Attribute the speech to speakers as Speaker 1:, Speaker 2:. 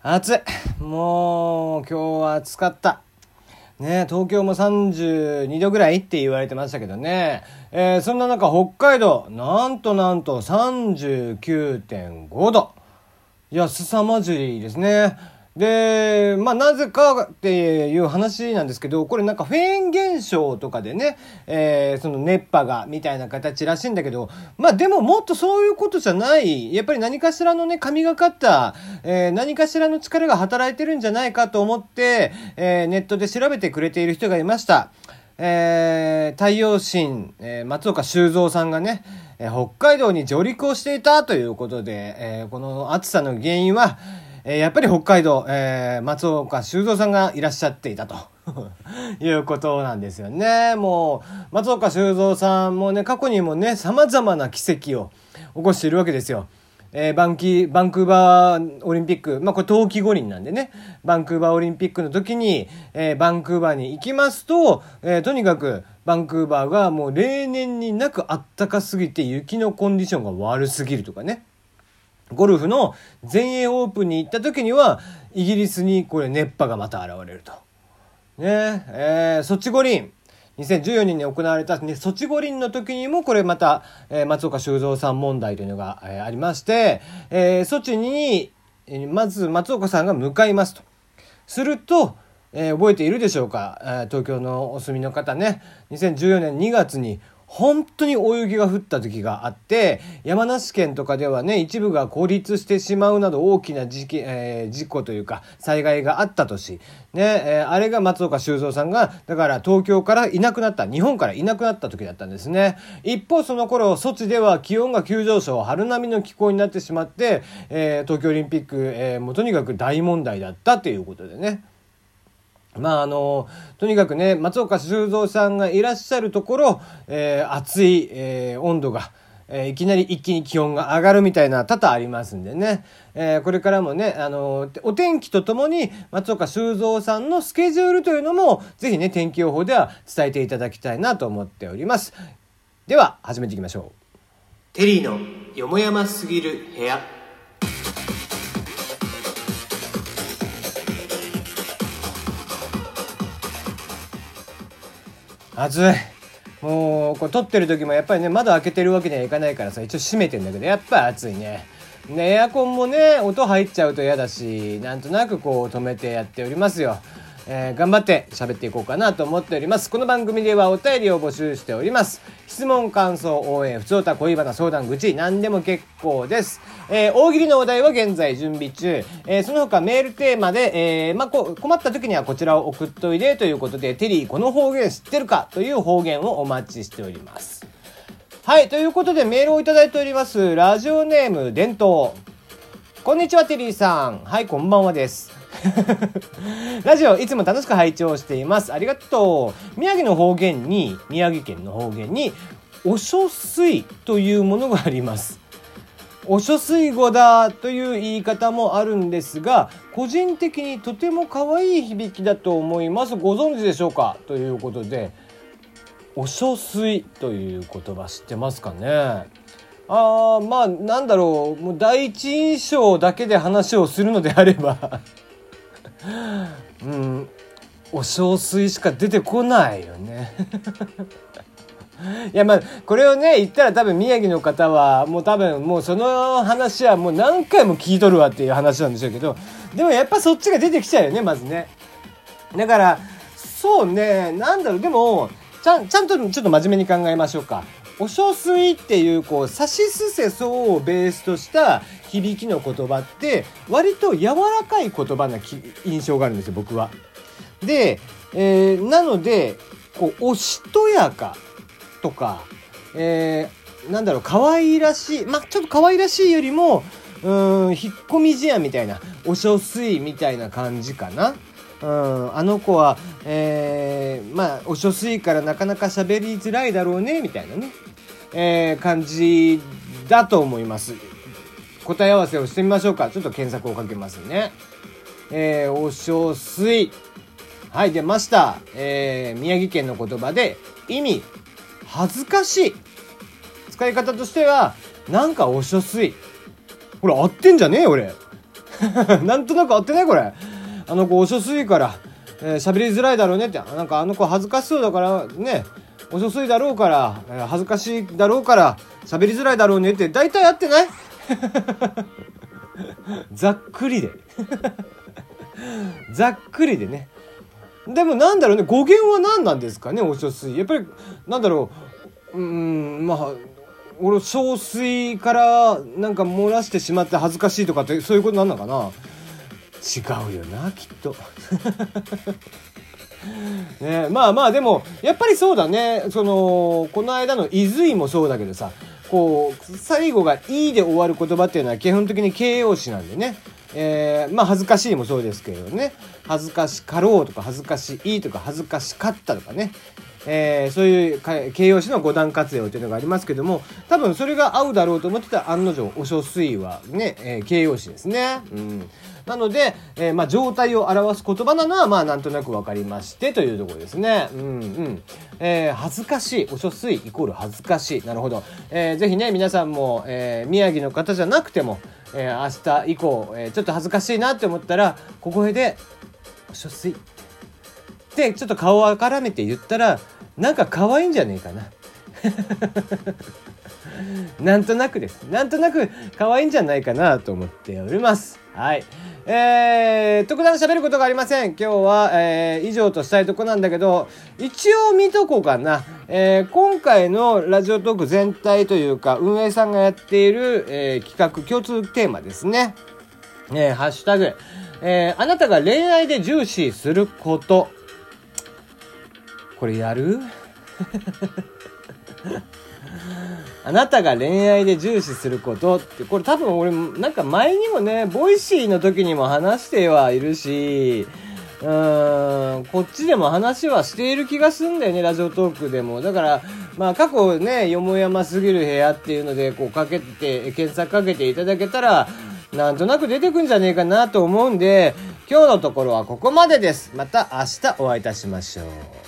Speaker 1: 暑い。もう今日は暑かった。ね東京も32度ぐらいって言われてましたけどね、えー、そんな中北海道なんとなんと39.5度。いや凄まじいですね。で、まあ、なぜかっていう話なんですけど、これなんかフェーン現象とかでね、えー、その熱波がみたいな形らしいんだけど、まあ、でももっとそういうことじゃない、やっぱり何かしらのね、神がかった、えー、何かしらの力が働いてるんじゃないかと思って、えー、ネットで調べてくれている人がいました。えー、太陽神、えー、松岡修造さんがね、えー、北海道に上陸をしていたということで、えー、この暑さの原因は、えー、やっぱり北海道、えー、松岡修造さんがいらっしゃっていたと いうことなんですよね。もう、松岡修造さんもね、過去にもね、様々な奇跡を起こしているわけですよ。えー、バンキバンクーバーオリンピック、まあこれ冬季五輪なんでね、バンクーバーオリンピックの時に、えー、バンクーバーに行きますと、えー、とにかくバンクーバーがもう例年になくあったかすぎて雪のコンディションが悪すぎるとかね。ゴルフの全英オープンに行った時には、イギリスにこれ熱波がまた現れると。ねえー、ソチ五輪。2014年に行われた、ね、ソチ五輪の時にもこれまた、えー、松岡修造さん問題というのが、えー、ありまして、えー、ソチに、えー、まず松岡さんが向かいますと。すると、えー、覚えているでしょうか、えー、東京のお住みの方ね、2014年2月に本当に大雪が降った時があって、山梨県とかではね、一部が孤立してしまうなど大きな事件、えー、事故というか、災害があった年。ね、えー、あれが松岡修造さんが、だから東京からいなくなった、日本からいなくなった時だったんですね。一方その頃、措置では気温が急上昇、春並みの気候になってしまって、えー、東京オリンピック、えー、もうとにかく大問題だったということでね。まああの、とにかくね、松岡修造さんがいらっしゃるところ、えー、暑い、えー、温度が、えー、いきなり一気に気温が上がるみたいな多々ありますんでね、えー、これからもね、あのお天気とともに松岡修造さんのスケジュールというのも、ぜひね、天気予報では伝えていただきたいなと思っております。では、始めていきましょう。テリーのよもやますぎる部屋。暑い。もうこれ撮ってる時もやっぱりね窓開けてるわけにはいかないからさ一応閉めてんだけどやっぱ暑いね。ねエアコンもね音入っちゃうと嫌だしなんとなくこう止めてやっておりますよ。えー、頑張って喋っていこうかなと思っております。この番組ではお便りを募集しております。質問、感想、応援、不通た恋バナ、相談、愚痴、何でも結構です。えー、大喜利のお題は現在準備中。えー、その他メールテーマで、えー、まあ、こ、困った時にはこちらを送っといでということで、テリー、この方言知ってるかという方言をお待ちしております。はい、ということでメールをいただいております。ラジオネーム、伝統。こんにちは、テリーさん。はい、こんばんはです。ラジオいつも楽しく拝聴しています。ありがとう。宮城の方言に、宮城県の方言に、お書水というものがあります。お書水語だという言い方もあるんですが、個人的にとても可愛い響きだと思います。ご存知でしょうか？ということで、お書水という言葉知ってますかね？ああ、まあ、なんだろう。もう第一印象だけで話をするのであればうん。お小水しか出てこないよね。いやまあこれをね言ったら多分宮城の方はもう多分もうその話はもう何回も聞いとるわっていう話なんでしょうけどでもやっぱそっちが出てきちゃうよねまずね。だからそうねなんだろうでもちゃんちゃんとちょっと真面目に考えましょうか。お小水っていうこう、さしすせそうをベースとした響きの言葉って割と柔らかい言葉な印象があるんですよ、僕は。で、えー、なので、こう、おしとやかとか、えー、なんだろう、可愛らしい、まあ、ちょっと可愛らしいよりも、うん、引っ込み思案みたいな、お小水みたいな感じかな。うん、あの子は、えー、まあ、お書水からなかなか喋りづらいだろうね、みたいなね、えー、感じだと思います。答え合わせをしてみましょうか。ちょっと検索をかけますね。えー、お書水。はい、出ました。えー、宮城県の言葉で、意味、恥ずかしい。使い方としては、なんかお書水。ほら、合ってんじゃねえよ俺。なんとなく合ってないこれ。あの子、お書水から、えー、喋りづらいだろうねって。なんかあの子恥ずかしそうだからね、お書水だろうから、えー、恥ずかしいだろうから、喋りづらいだろうねって、大体合ってない？ざっくりで。ざっくりでね。でもなんだろうね、語源は何なんですかね、お書水。やっぱり、なんだろう、うん、まあ、俺、小水からなんか漏らしてしまって恥ずかしいとかってそういうことなんのかな？違うよな、きっと。ねまあまあでも、やっぱりそうだね。その、この間の伊豆もそうだけどさ、こう、最後が「いい」で終わる言葉っていうのは基本的に形容詞なんでね。えー、まあ恥ずかしいもそうですけどね。恥ずかしかろうとか恥ずかしいとか恥ずかしかったとかね。えー、そういう形容詞の五段活用というのがありますけども多分それが合うだろうと思ってた案の定お書水はね、えー、形容詞ですね。うんなので、えー、まあ、状態を表す言葉なのは、まあ、なんとなく分かりましてというところですね。うんうん。えー、恥ずかしい。お書水イコール恥ずかしい。なるほど。えー、ぜひね、皆さんも、えー、宮城の方じゃなくても、えー、明日以降、えー、ちょっと恥ずかしいなって思ったら、小声で、お書水ってちょっと顔を絡めて言ったら、なんか可愛いんじゃねえかな。なんとなくです。なんとなく可愛いんじゃないかなと思っております。はい。えー、特段喋ることがありません。今日は、えー、以上としたいとこなんだけど、一応見とこうかな。えー、今回のラジオトーク全体というか、運営さんがやっている、えー、企画、共通テーマですね。えー、ハッシュタグ、えー、あなたが恋愛で重視すること。これやる？あなたが恋愛で重視することって、これ多分俺、なんか前にもね、 Voicy の時にも話してはいるし、うーん、こっちでも話はしている気がすんだよね、ラジオトークでも。だから、まあ過去ね、よもやますぎる部屋っていうので、こうかけて、検索かけていただけたら、なんとなく出てくんじゃねえかなと思うんで、今日のところはここまでです。また明日お会いいたしましょう。